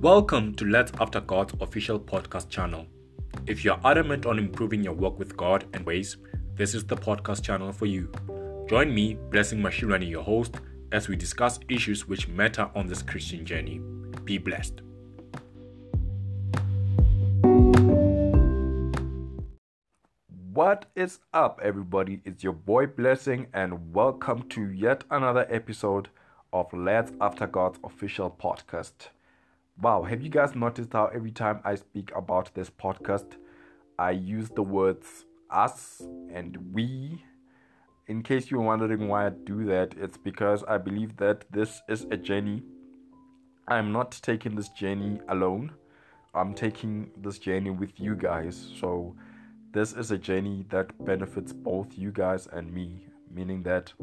Welcome to Let's After God's official podcast channel. If you're adamant on improving your work with God and ways, this is the podcast channel for you. Join me, Blessing Mashirani, your host, as we discuss issues which matter on this Christian journey. Be blessed. What is up, everybody? It's your boy Blessing, and welcome to yet another episode of Let's After God's official podcast. Wow, have you guys noticed how every time I speak about this podcast, I use the words us and we? In case you're wondering why I do that, it's because I believe that this is a journey. I'm not taking this journey alone, I'm taking this journey with you guys. So, this is a journey that benefits both you guys and me, meaning that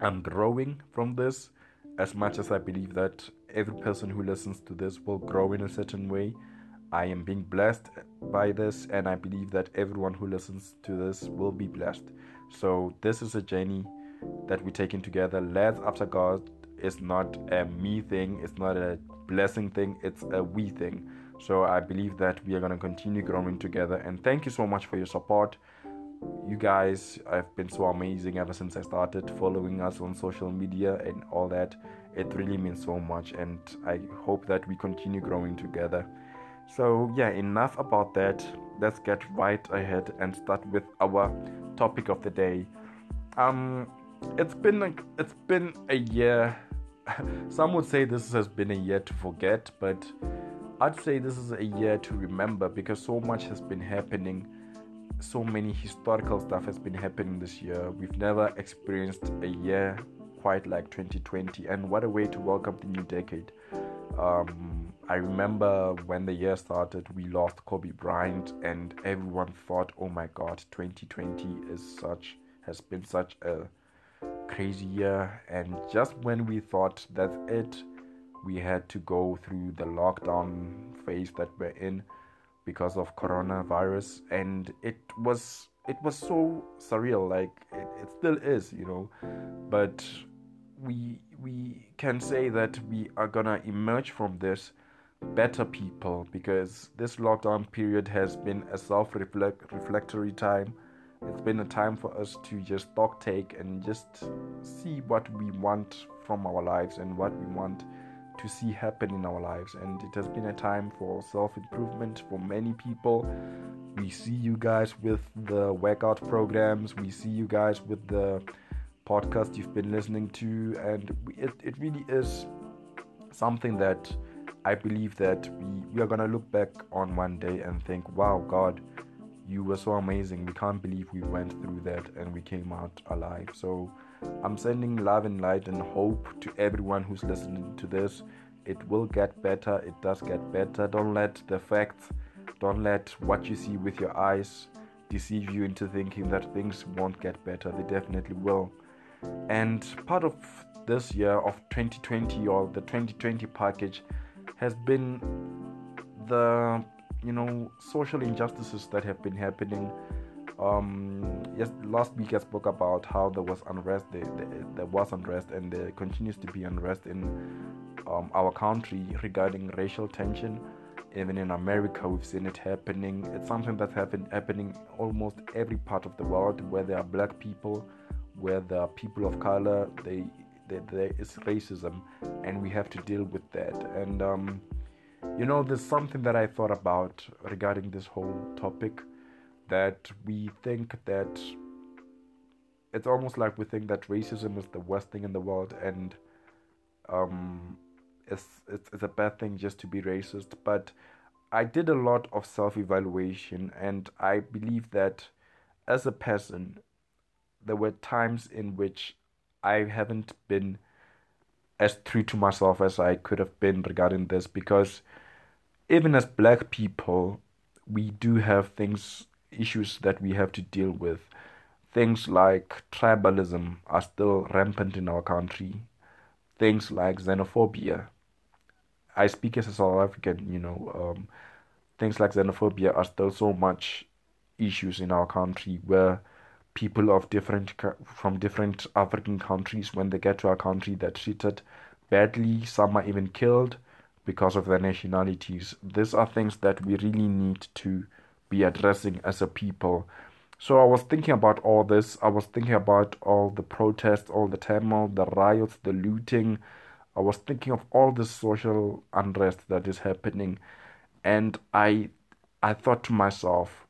I'm growing from this as much as I believe that every person who listens to this will grow in a certain way. I am being blessed by this, and I believe that everyone who listens to this will be blessed. So, this is a journey that we're taking together. Let's After God is not a me thing, it's not a blessing thing, it's a we thing. So I believe that we are going to continue growing together. And thank you so much for your support. You guys have been so amazing ever since I started following us on social media and all that. It really means so much. And I hope that we continue growing together. So, yeah, enough about that. Let's get right ahead and start with our topic of the day. Um, it's been like it's been a year. Some would say this has been a year to forget, but I'd say this is a year to remember because so much has been happening. So many historical stuff has been happening this year. We've never experienced a year quite like 2020, and what a way to welcome the new decade. Um, I remember when the year started, we lost Kobe Bryant, and everyone thought, "Oh my God, 2020 is such has been such a crazy year." And just when we thought that's it, we had to go through the lockdown phase that we're in because of coronavirus and it was it was so surreal like it, it still is you know. But we we can say that we are gonna emerge from this better people because this lockdown period has been a self reflectory time. It's been a time for us to just stock take and just see what we want from our lives and what we want to see happen in our lives. And it has been a time for self improvement for many people. We see you guys with the workout programs, we see you guys with the podcast you've been listening to, and it, it really is something that I believe that we, we are gonna look back on one day and think, wow, God, you were so amazing. We can't believe we went through that and we came out alive. So I'm sending love and light and hope to everyone who's listening to this. It will get better. It does get better. Don't let the facts, don't let what you see with your eyes deceive you into thinking that things won't get better. They definitely will. And part of this year of 2020 or the 2020 package has been the you know social injustices that have been happening um, yes, last week I spoke about how there was unrest. There, there, there was unrest, and there continues to be unrest in um, our country regarding racial tension. Even in America, we've seen it happening. It's something that's happen, happening almost every part of the world where there are black people, where there are people of color. They, there is racism, and we have to deal with that. And um, you know, there's something that I thought about regarding this whole topic that we think that it's almost like we think that racism is the worst thing in the world and um, it's, it's, it's a bad thing just to be racist. But I did a lot of self evaluation and I believe that as a person, there were times in which I haven't been as true to myself as I could have been regarding this because even as black people, we do have things issues that we have to deal with. Things like tribalism are still rampant in our country. Things like xenophobia. I speak as a South African, you know, um, things like xenophobia are still so much issues in our country where people of different from different African countries when they get to our country they're treated badly some are even killed because of their nationalities. These are things that we really need to be addressing as a people. So I was thinking about all this. I was thinking about all the protests, all the turmoil, the riots, the looting. I was thinking of all the social unrest that is happening, and I, I thought to myself,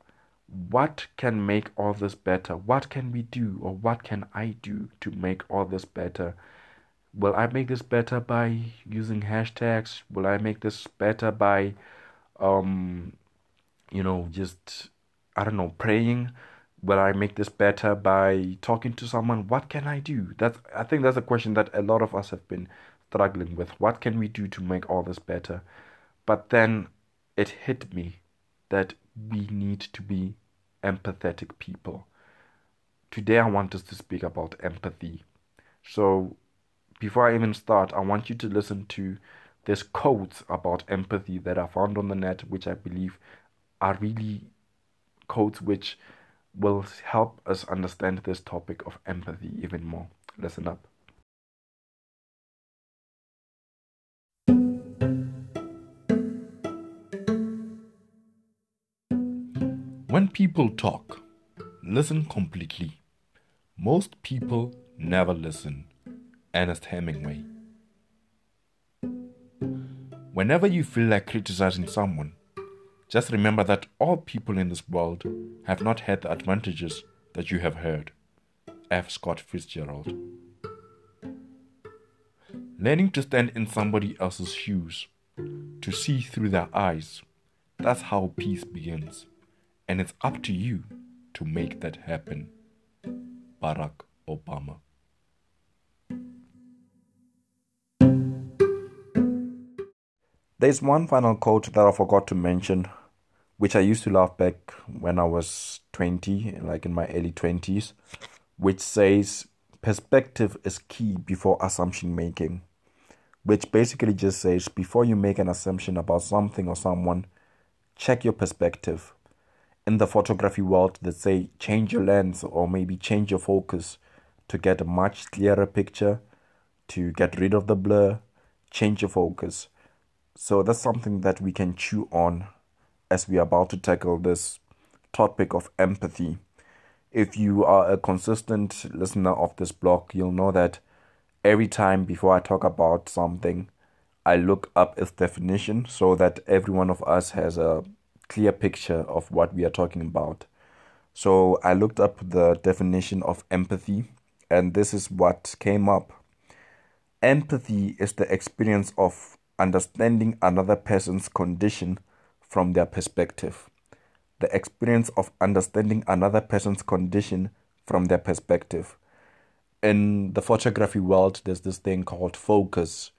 what can make all this better? What can we do, or what can I do to make all this better? Will I make this better by using hashtags? Will I make this better by, um, you know, just I don't know, praying? Will I make this better by talking to someone? What can I do? That's I think that's a question that a lot of us have been struggling with. What can we do to make all this better? But then it hit me that we need to be empathetic people. Today, I want us to speak about empathy. So, before I even start, I want you to listen to this quotes about empathy that I found on the net, which I believe are really codes which will help us understand this topic of empathy even more. Listen up. When people talk, listen completely. Most people never listen. Ernest Hemingway. Whenever you feel like criticizing someone, just remember that all people in this world have not had the advantages that you have heard. F. Scott Fitzgerald. Learning to stand in somebody else's shoes, to see through their eyes, that's how peace begins and it's up to you to make that happen. Barack Obama. There's one final quote that I forgot to mention, which I used to love back when I was 20, like in my early 20s, which says, Perspective is key before assumption making. Which basically just says, before you make an assumption about something or someone, check your perspective in the photography world they say change your lens or maybe change your focus to get a much clearer picture, to get rid of the blur, change your focus. So that's something that we can chew on as we are about to tackle this topic of empathy. If you are a consistent listener of this blog, you'll know that every time before I talk about something, I look up its definition so that every one of us has a clear picture of what we are talking about. So I looked up the definition of empathy, and this is what came up. Empathy is the experience of understanding another person's condition from their perspective. The experience of understanding another person's condition from their perspective. In the photography world, there's this thing called focus,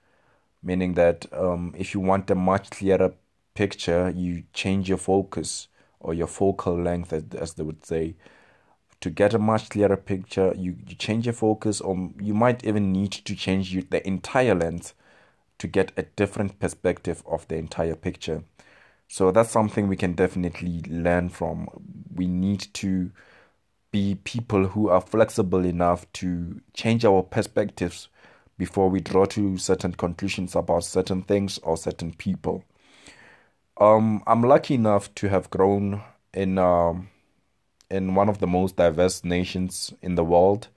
meaning that um, if you want a much clearer picture, you change your focus or your focal length, as they would say. To get a much clearer picture, you, you change your focus, or you might even need to change the entire lens to get a different perspective of the entire picture. So that's something we can definitely learn from. We need to be people who are flexible enough to change our perspectives before we draw to certain conclusions about certain things or certain people. Um, I'm lucky enough to have grown in um, in one of the most diverse nations in the world,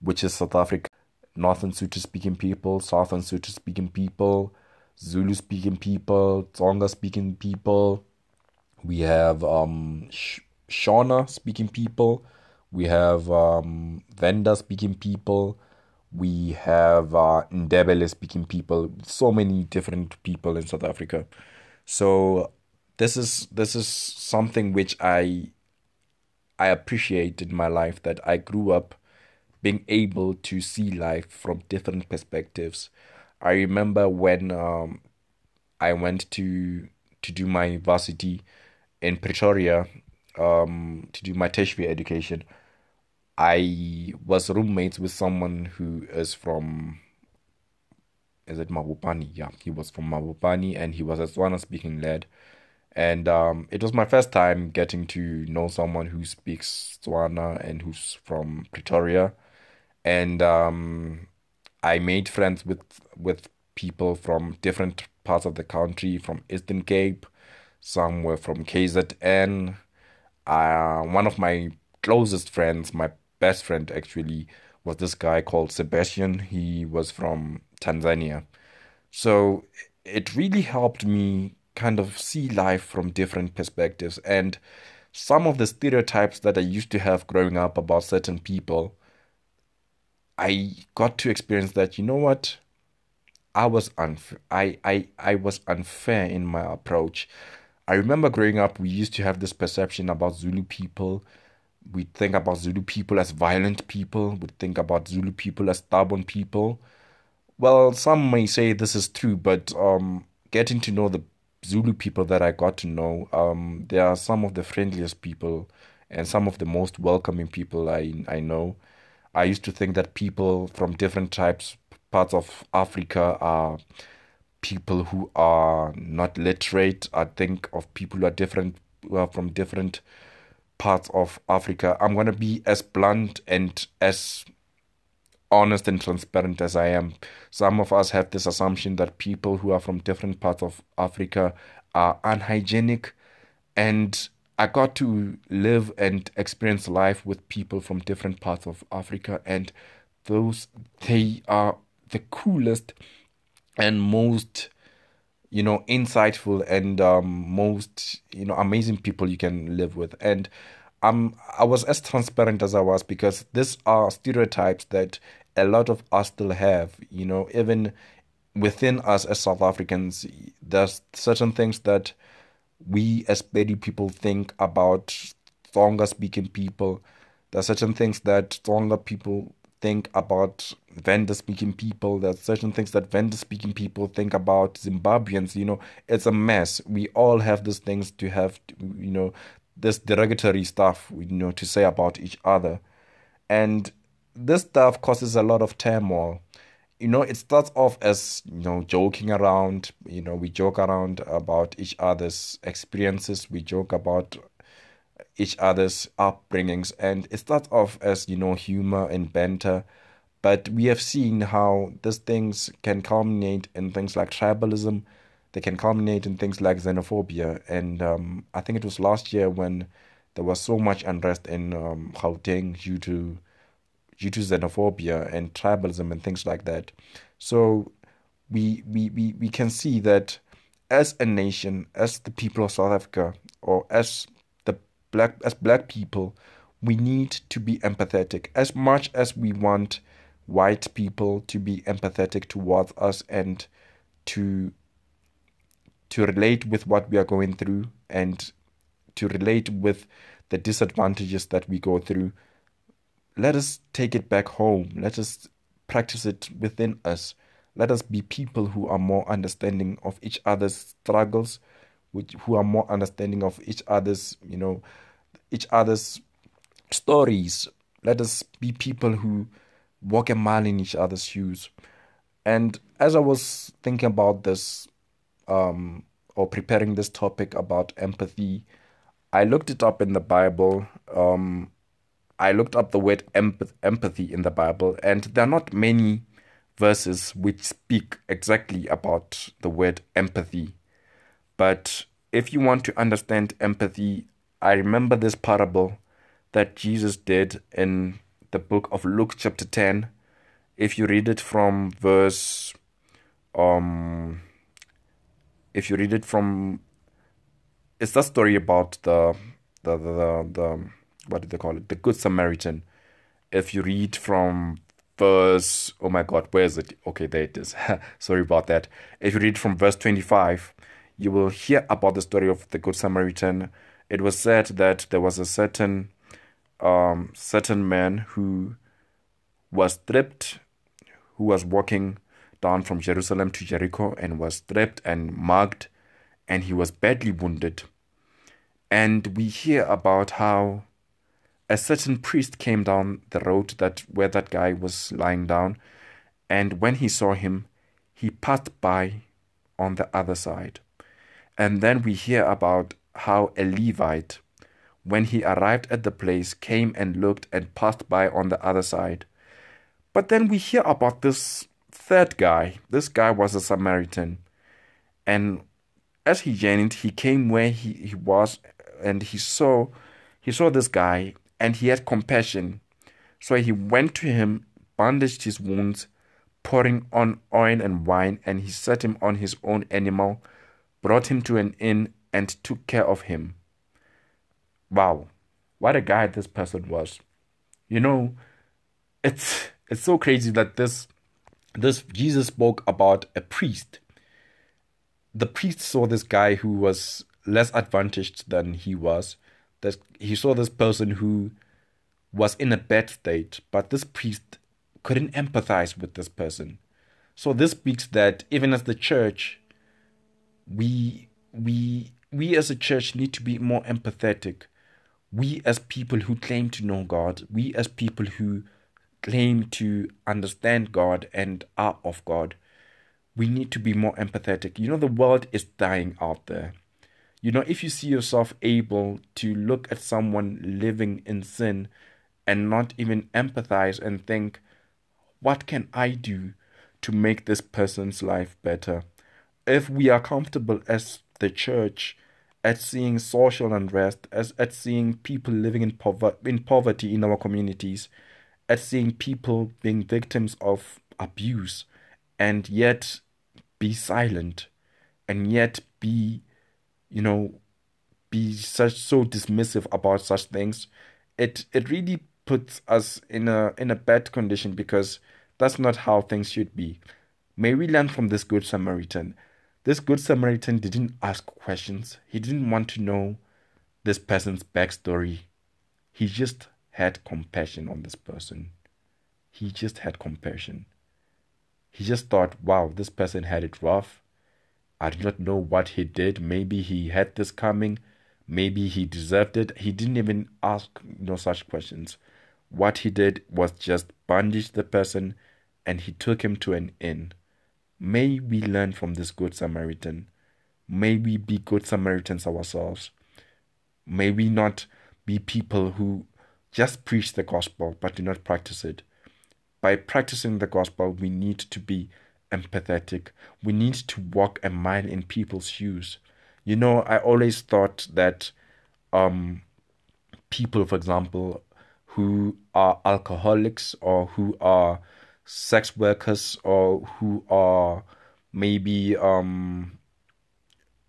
which is South Africa. Northern Sotho speaking people, Southern Sotho speaking people, Zulu speaking people, Tsonga speaking people. We have um, Sh- Shona speaking people. We have um, Venda speaking people. We have uh, Ndebele speaking people. So many different people in South Africa. So this is this is something which I I appreciate in my life that I grew up being able to see life from different perspectives. I remember when um, I went to to do my university in Pretoria um, to do my tertiary education. I was roommates with someone who is from is it Mabopane? Yeah, he was from Mabopane and he was a Tswana speaking lad. And um, it was my first time getting to know someone who speaks Tswana and who's from Pretoria. And um, I made friends with with people from different parts of the country, from Eastern Cape, some were from KZN. Uh, one of my closest friends, my best friend actually, was this guy called Sebastian. He was from Tanzania. So it really helped me kind of see life from different perspectives and some of the stereotypes that I used to have growing up about certain people. I got to experience that, you know what? I was unfair. I, I, I was unfair in my approach. I remember growing up, we used to have this perception about Zulu people. We think about Zulu people as violent people. We think about Zulu people as stubborn people. Well, some may say this is true, but um, getting to know the Zulu people that I got to know, um, they are some of the friendliest people and some of the most welcoming people I I know. I used to think that people from different types parts of Africa are people who are not literate. I think of people who are different, who are from different parts of Africa. I'm gonna be as blunt and as honest and transparent as I am. Some of us have this assumption that people who are from different parts of Africa are unhygienic. And I got to live and experience life with people from different parts of Africa. And those, they are the coolest and most you know insightful and um, most you know amazing people you can live with and um, I was as transparent as I was because these are stereotypes that a lot of us still have. You know, even within us as South Africans, there's certain things that we as Pedi people think about Tsonga speaking people. There are certain things that Tsonga people think about Venda speaking people. There are certain things that Venda speaking people think about Zimbabweans. You know, it's a mess. We all have these things to have, you know, this derogatory stuff, you know, to say about each other. And this stuff causes a lot of turmoil. You know, it starts off as, you know, joking around. You know, we joke around about each other's experiences. We joke about each other's upbringings. And it starts off as, you know, humor and banter. But we have seen how these things can culminate in things like tribalism. They can culminate in things like xenophobia. And um, I think it was last year when there was so much unrest in um, Gauteng due to due to xenophobia and tribalism and things like that. So we we, we, we can see that as a nation, as the people of South Africa, or as the black as black people, we need to be empathetic as much as we want white people to be empathetic towards us and to to relate with what we are going through and to relate with the disadvantages that we go through let us take it back home. Let us practice it within us. Let us be people who are more understanding of each other's struggles, which who are more understanding of each other's, you know, each other's stories. Let us be people who walk a mile in each other's shoes. And as I was thinking about this, um, or preparing this topic about empathy, I looked it up in the Bible. Um, I looked up the word empathy in the Bible, and there are not many verses which speak exactly about the word empathy. But if you want to understand empathy, I remember this parable that Jesus did in the book of Luke, chapter 10. If you read it from verse, um, if you read it from, it's the story about the, the, the, the, the what do they call it? The Good Samaritan. If you read from verse, oh my God, where is it? Okay, there it is. Sorry about that. If you read from verse 25, you will hear about the story of the Good Samaritan. It was said that there was a certain um, certain man who was stripped, who was walking down from Jerusalem to Jericho and was stripped and mugged, and he was badly wounded. And we hear about how a certain priest came down the road that where that guy was lying down, and when he saw him, he passed by on the other side. And then we hear about how a Levite, when he arrived at the place, came and looked and passed by on the other side. But then we hear about this third guy. This guy was a Samaritan. And as he journeyed, he came where he, he was and he saw he saw this guy and he had compassion. So he went to him, bandaged his wounds, pouring on oil and wine, and he set him on his own animal, brought him to an inn, and took care of him. Wow, what a guy this person was. You know, it's it's so crazy that this this Jesus spoke about a priest. The priest saw this guy who was less advantaged than he was. That he saw this person who was in a bad state, but this priest couldn't empathize with this person. So this speaks that even as the church, we we we as a church need to be more empathetic. We as people who claim to know God, we as people who claim to understand God and are of God, we need to be more empathetic. You know, the world is dying out there. You know, if you see yourself able to look at someone living in sin and not even empathize and think, what can I do to make this person's life better? If we are comfortable as the church at seeing social unrest, as at seeing people living in, pover- in poverty in our communities, at seeing people being victims of abuse, and yet be silent, and yet be, you know, be such so dismissive about such things, it it really puts us in a in a bad condition because that's not how things should be. May we learn from this good Samaritan this Good Samaritan didn't ask questions, he didn't want to know this person's backstory. He just had compassion on this person. He just had compassion. He just thought, wow, this person had it rough. I do not know what he did. Maybe he had this coming. Maybe he deserved it. He didn't even ask no such questions. What he did was just bandage the person and he took him to an inn. May we learn from this Good Samaritan. May we be Good Samaritans ourselves. May we not be people who just preach the gospel but do not practice it. By practicing the gospel, we need to be empathetic. We need to walk a mile in people's shoes. You know, I always thought that um, people, for example, who are alcoholics or who are sex workers or who are maybe um,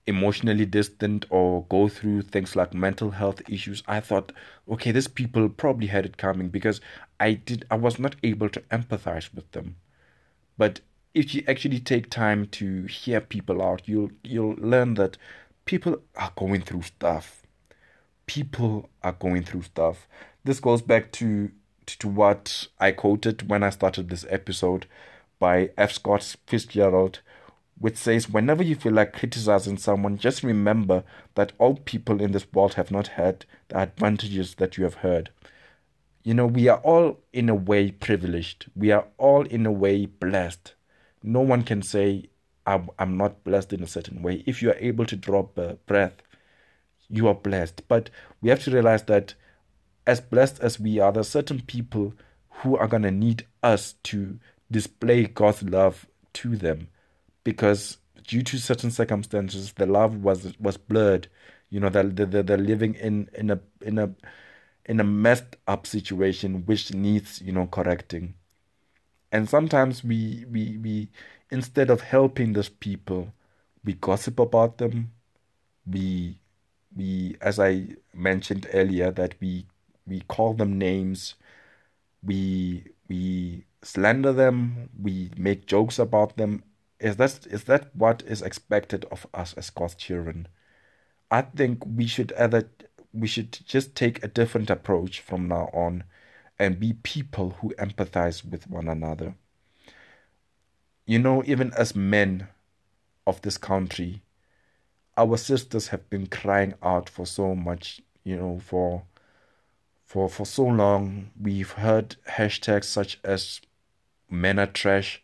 emotionally distant or go through things like mental health issues i thought okay these people probably had it coming because i did i was not able to empathize with them but if you actually take time to hear people out you'll you'll learn that people are going through stuff people are going through stuff this goes back to to what I quoted when I started this episode by F. Scott Fitzgerald, which says, Whenever you feel like criticizing someone, just remember that all people in this world have not had the advantages that you have heard. You know, we are all in a way privileged, we are all in a way blessed. No one can say, I'm, I'm not blessed in a certain way. If you are able to draw breath, you are blessed. But we have to realize that as blessed as we are, there are certain people who are going to need us to display God's love to them because due to certain circumstances the love was was blurred you know they're, they're, they're living in in a in a in a messed up situation which needs you know correcting and sometimes we we we instead of helping those people we gossip about them we we as i mentioned earlier that we we call them names, we we slander them, we make jokes about them. Is that is that what is expected of us as God's children? I think we should either we should just take a different approach from now on and be people who empathize with one another. You know, even as men of this country, our sisters have been crying out for so much, you know, for for for so long we've heard hashtags such as men are trash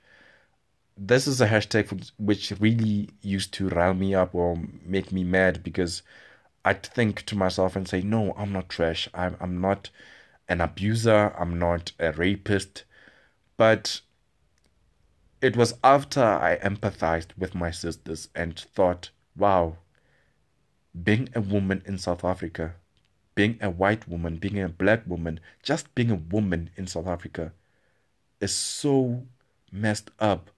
this is a hashtag which really used to rile me up or make me mad because I'd think to myself and say, no, I'm not trash. I'm, I'm not an abuser. I'm not a rapist. But it was after I empathized with my sisters and thought, wow, being a woman in South Africa, being a white woman, being a black woman, just being a woman in South Africa is so messed up.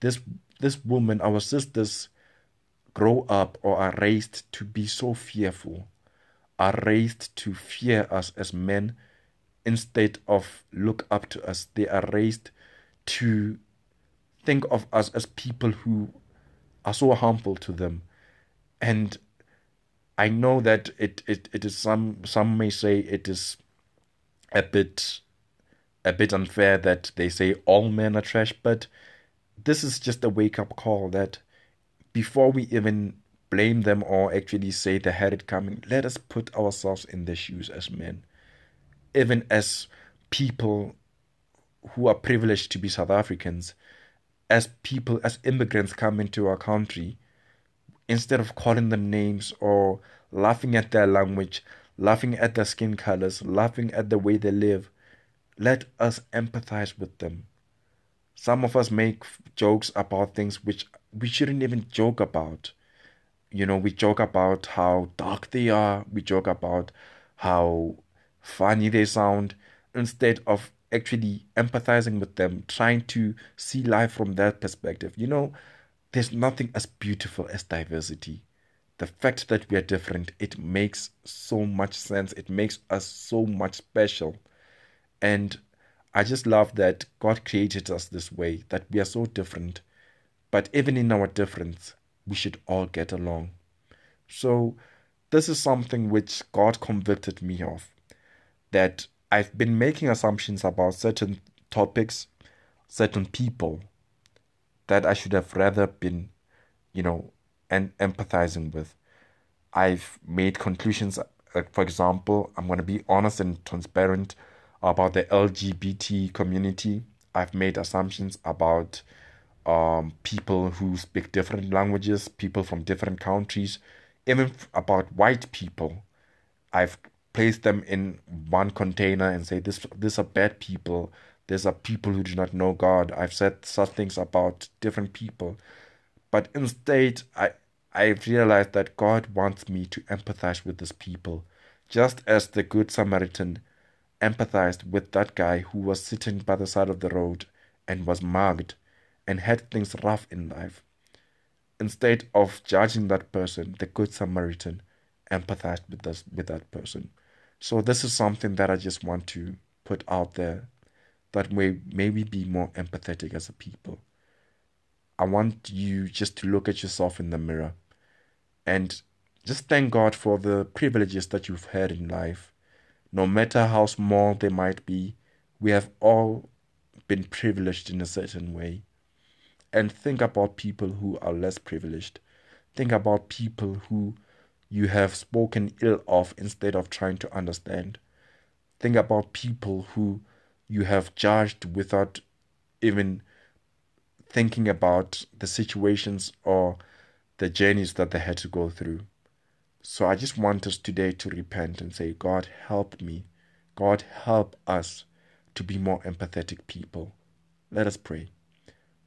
This this woman, our sisters, grow up or are raised to be so fearful, are raised to fear us as men instead of look up to us. They are raised to think of us as people who are so harmful to them. And I know that it, it, it is some some may say it is a bit a bit unfair that they say all men are trash, but this is just a wake up call that before we even blame them or actually say they had it coming, let us put ourselves in their shoes as men. Even as people who are privileged to be South Africans, as people, as immigrants come into our country, instead of calling them names or laughing at their language, laughing at their skin colors, laughing at the way they live, let us empathize with them. Some of us make jokes about things which we shouldn't even joke about. You know, we joke about how dark they are, we joke about how funny they sound, instead of actually empathizing with them, trying to see life from that perspective. You know, there's nothing as beautiful as diversity. The fact that we are different, it makes so much sense. It makes us so much special. And I just love that God created us this way, that we are so different. But even in our difference, we should all get along. So, this is something which God convicted me of. That I've been making assumptions about certain topics, certain people, that I should have rather been, you know, and empathizing with. I've made conclusions. Uh, for example, I'm going to be honest and transparent about the LGBT community. I've made assumptions about um, people who speak different languages, people from different countries, even about white people. I've placed them in one container and say this these are bad people. These are people who do not know God. I've said such things about different people, but instead I I realized that God wants me to empathize with these people, just as the Good Samaritan empathized with that guy who was sitting by the side of the road and was mugged and had things rough in life. Instead of judging that person, the Good Samaritan empathized with, this, with that person. So, this is something that I just want to put out there that may maybe be more empathetic as a people. I want you just to look at yourself in the mirror and just thank God for the privileges that you've had in life no matter how small they might be, we have all been privileged in a certain way. And think about people who are less privileged. Think about people who you have spoken ill of instead of trying to understand. Think about people who you have judged without even thinking about the situations or the journeys that they had to go through. So I just want us today to repent and say, God, help me. God, help us to be more empathetic people. Let us pray.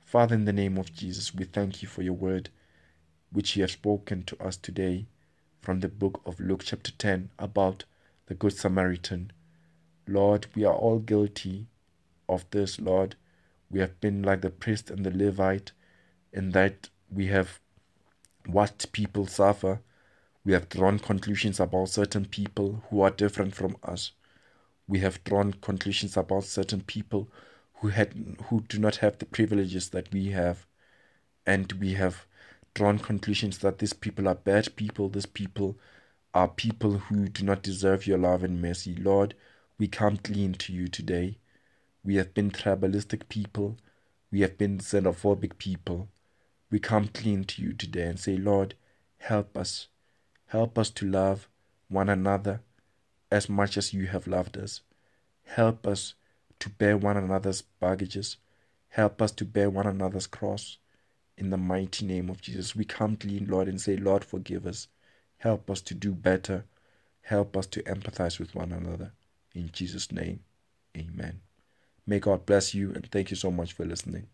Father, in the name of Jesus, we thank you for your word, which you have spoken to us today from the book of Luke, chapter 10, about the Good Samaritan. Lord, we are all guilty of this, Lord. We have been like the priest and the Levite, in that we have watched people suffer we have drawn conclusions about certain people who are different from us. We have drawn conclusions about certain people who had who do not have the privileges that we have. And we have drawn conclusions that these people are bad people, these people are people who do not deserve your love and mercy. Lord, we come clean to you today. We have been tribalistic people. We have been xenophobic people. We come clean to you today and say, Lord, help us. Help us to love one another as much as you have loved us. Help us to bear one another's baggages. Help us to bear one another's cross. In the mighty name of Jesus, we come to clean, Lord, and say, Lord, forgive us. Help us to do better. Help us to empathize with one another. In Jesus' name, amen. May God bless you, and thank you so much for listening.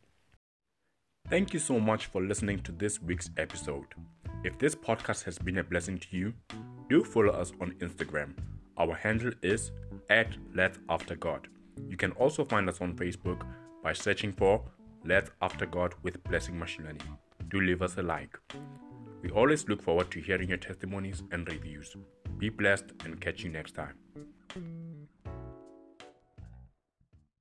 Thank you so much for listening to this week's episode. If this podcast has been a blessing to you, do follow us on Instagram. Our handle is at Let's After God. You can also find us on Facebook by searching for Let's After God with Blessing Mashinani. Do leave us a like. We always look forward to hearing your testimonies and reviews. Be blessed and catch you next time.